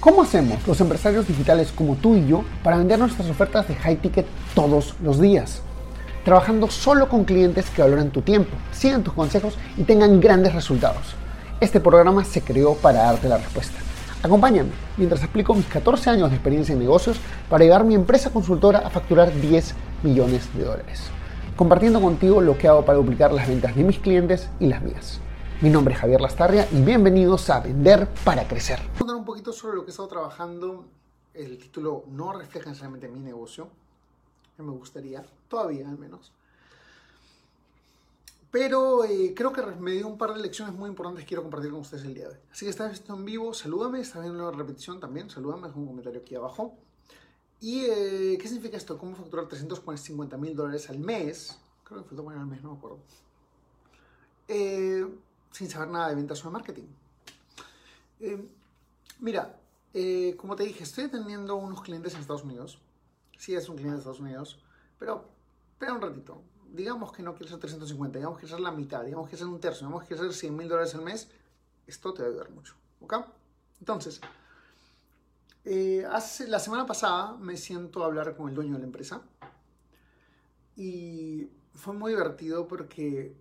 ¿Cómo hacemos los empresarios digitales como tú y yo para vender nuestras ofertas de high ticket todos los días? Trabajando solo con clientes que valoran tu tiempo, sigan tus consejos y tengan grandes resultados. Este programa se creó para darte la respuesta. Acompáñame mientras explico mis 14 años de experiencia en negocios para llevar mi empresa consultora a facturar 10 millones de dólares, compartiendo contigo lo que hago para duplicar las ventas de mis clientes y las mías. Mi nombre es Javier Lastarria y bienvenidos a Vender para Crecer. Voy a contar un poquito sobre lo que he estado trabajando. El título no refleja necesariamente mi negocio, que me gustaría, todavía al menos. Pero eh, creo que me dio un par de lecciones muy importantes que quiero compartir con ustedes el día de hoy. Así que estás viendo en vivo, salúdame, estás viendo la repetición también, salúdame, deja un comentario aquí abajo. ¿Y eh, qué significa esto? ¿Cómo facturar 350 mil dólares al mes? Creo que faltó poner al mes, no me acuerdo. Eh, sin saber nada de ventas o de marketing. Eh, mira, eh, como te dije, estoy atendiendo unos clientes en Estados Unidos. Sí, es un cliente de Estados Unidos, pero espera un ratito. Digamos que no quieres ser 350, digamos que ser la mitad, digamos que ser un tercio, digamos que ser 100 mil dólares al mes. Esto te va a ayudar mucho. ¿Ok? Entonces, eh, hace, la semana pasada me siento a hablar con el dueño de la empresa y fue muy divertido porque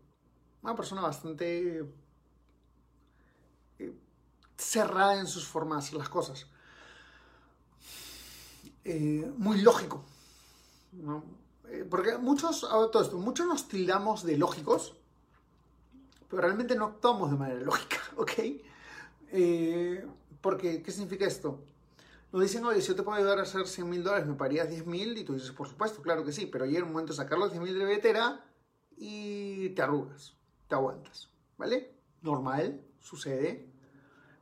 una persona bastante eh, cerrada en sus formas las cosas. Eh, muy lógico. Eh, porque muchos, todo esto, muchos nos tildamos de lógicos, pero realmente no actuamos de manera lógica, ¿ok? porque, ¿qué significa esto? Nos dicen, oye, si yo te puedo ayudar a hacer 100 mil dólares, ¿me pagarías 10 mil? Y tú dices, por supuesto, claro que sí, pero llega un momento de sacar los 10 mil de billetera y te arrugas te aguantas, ¿vale? Normal, sucede.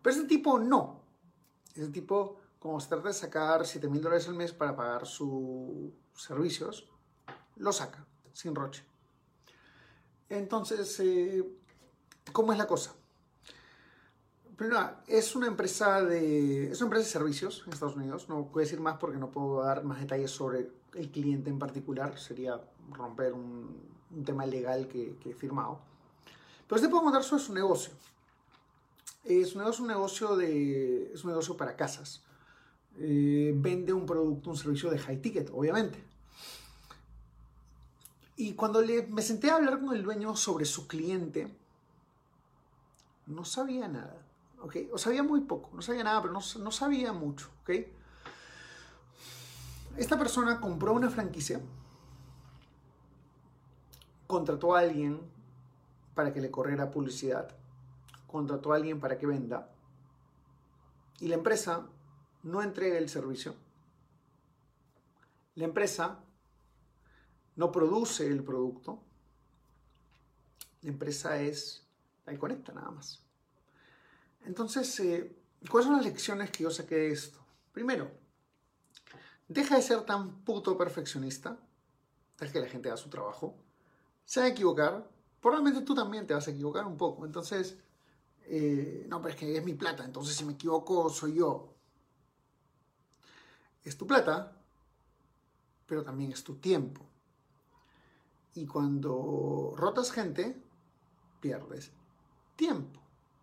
Pero ese tipo no. Ese tipo, como se trata de sacar 7 mil dólares al mes para pagar sus servicios, lo saca, sin roche. Entonces, eh, ¿cómo es la cosa? Primero, es una empresa de es una empresa de servicios en Estados Unidos. No puedo decir más porque no puedo dar más detalles sobre el cliente en particular. Sería romper un, un tema legal que, que he firmado. Pero te puedo contar sobre su negocio. Es un negocio, un negocio, de, es un negocio para casas. Eh, vende un producto, un servicio de high ticket, obviamente. Y cuando le, me senté a hablar con el dueño sobre su cliente, no sabía nada. ¿okay? O sabía muy poco, no sabía nada, pero no, no sabía mucho. ¿okay? Esta persona compró una franquicia, contrató a alguien para que le corriera publicidad, contrató a alguien para que venda y la empresa no entrega el servicio. La empresa no produce el producto. La empresa es ahí conecta nada más. Entonces, eh, ¿cuáles son las lecciones que yo saqué de esto? Primero, deja de ser tan puto perfeccionista. Deja que la gente haga su trabajo. Se va a equivocar, probablemente tú también te vas a equivocar un poco. Entonces, eh, no, pero es que es mi plata, entonces si me equivoco soy yo. Es tu plata, pero también es tu tiempo. Y cuando rotas gente, pierdes tiempo,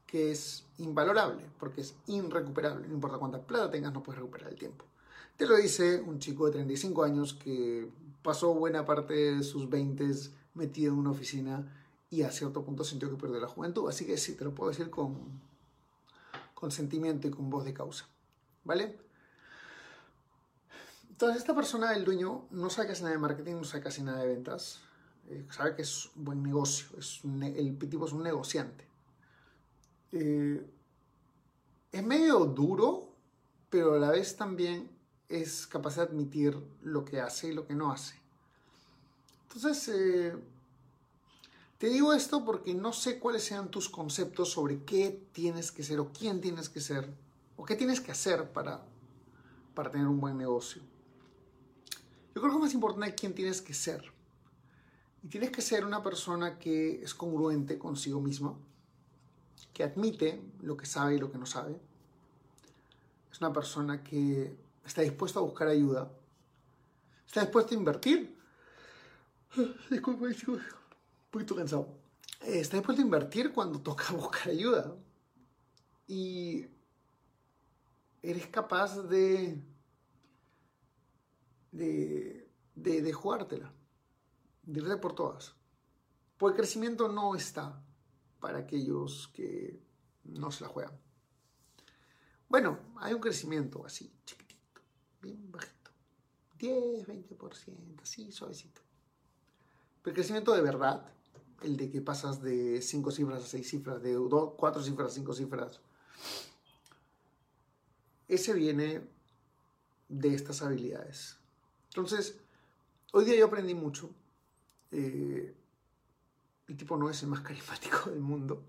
que es invalorable, porque es irrecuperable. No importa cuánta plata tengas, no puedes recuperar el tiempo. Te lo dice un chico de 35 años que pasó buena parte de sus 20 metido en una oficina y a cierto punto sintió que perdió la juventud. Así que sí, te lo puedo decir con, con sentimiento y con voz de causa. ¿Vale? Entonces, esta persona, el dueño, no sabe casi nada de marketing, no sabe casi nada de ventas. Eh, sabe que es un buen negocio. Es el tipo es un negociante. Eh, es medio duro, pero a la vez también es capaz de admitir lo que hace y lo que no hace. Entonces, eh, te digo esto porque no sé cuáles sean tus conceptos sobre qué tienes que ser o quién tienes que ser o qué tienes que hacer para, para tener un buen negocio. Yo creo que más importante es quién tienes que ser. Y tienes que ser una persona que es congruente consigo misma, que admite lo que sabe y lo que no sabe. Es una persona que está dispuesta a buscar ayuda, está dispuesta a invertir. Disculpa, disculpa poquito cansado. Está dispuesto a invertir cuando toca buscar ayuda. Y eres capaz de, de, de, jugártela, de por todas. Porque el crecimiento no está para aquellos que no se la juegan. Bueno, hay un crecimiento así, chiquitito, bien bajito. 10, 20%, así suavecito. Pero el crecimiento de verdad, el de que pasas de 5 cifras a 6 cifras, de 4 cifras a 5 cifras, ese viene de estas habilidades. Entonces, hoy día yo aprendí mucho. Eh, el tipo no es el más carismático del mundo.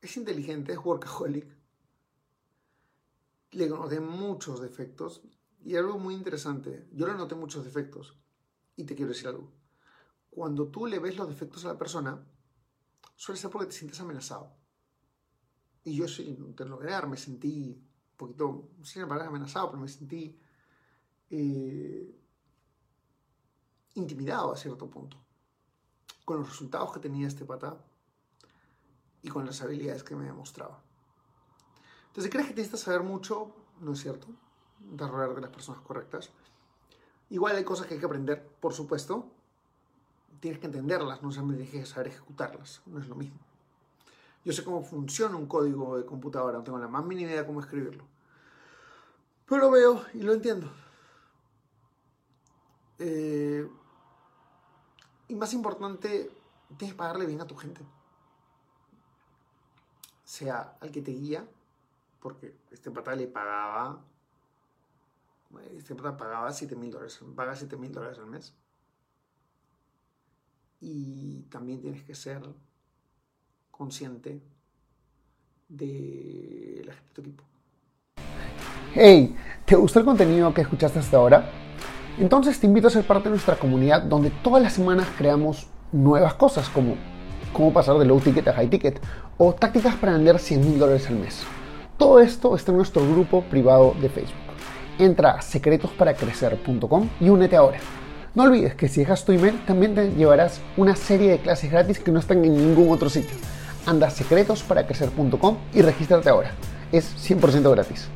Es inteligente, es workaholic. Le noté muchos defectos. Y algo muy interesante, yo le noté muchos defectos. Y te quiero decir algo. Cuando tú le ves los defectos a la persona, suele ser porque te sientes amenazado. Y yo sí, no te lo negar, me sentí un poquito, sin palabra amenazado, pero me sentí eh, intimidado a cierto punto. Con los resultados que tenía este pata y con las habilidades que me demostraba. Entonces, ¿crees que necesitas saber mucho? No es cierto. De rodear de las personas correctas. Igual hay cosas que hay que aprender, por supuesto. Tienes que entenderlas, no solamente tienes que saber ejecutarlas. No es lo mismo. Yo sé cómo funciona un código de computadora, no tengo la más mínima idea de cómo escribirlo. Pero lo veo y lo entiendo. Eh, y más importante, tienes que pagarle bien a tu gente. Sea al que te guía, porque este pata le pagaba, este pata pagaba 7 mil dólares, paga 7 mil dólares al mes. Y también tienes que ser consciente de la gente de tu equipo. Hey, ¿te gustó el contenido que escuchaste hasta ahora? Entonces te invito a ser parte de nuestra comunidad donde todas las semanas creamos nuevas cosas como cómo pasar de low ticket a high ticket o tácticas para vender 100 mil dólares al mes. Todo esto está en nuestro grupo privado de Facebook. Entra a secretosparacrecer.com y únete ahora. No olvides que si dejas tu email también te llevarás una serie de clases gratis que no están en ningún otro sitio anda a secretosparacrecer.com y regístrate ahora. Es 100% gratis.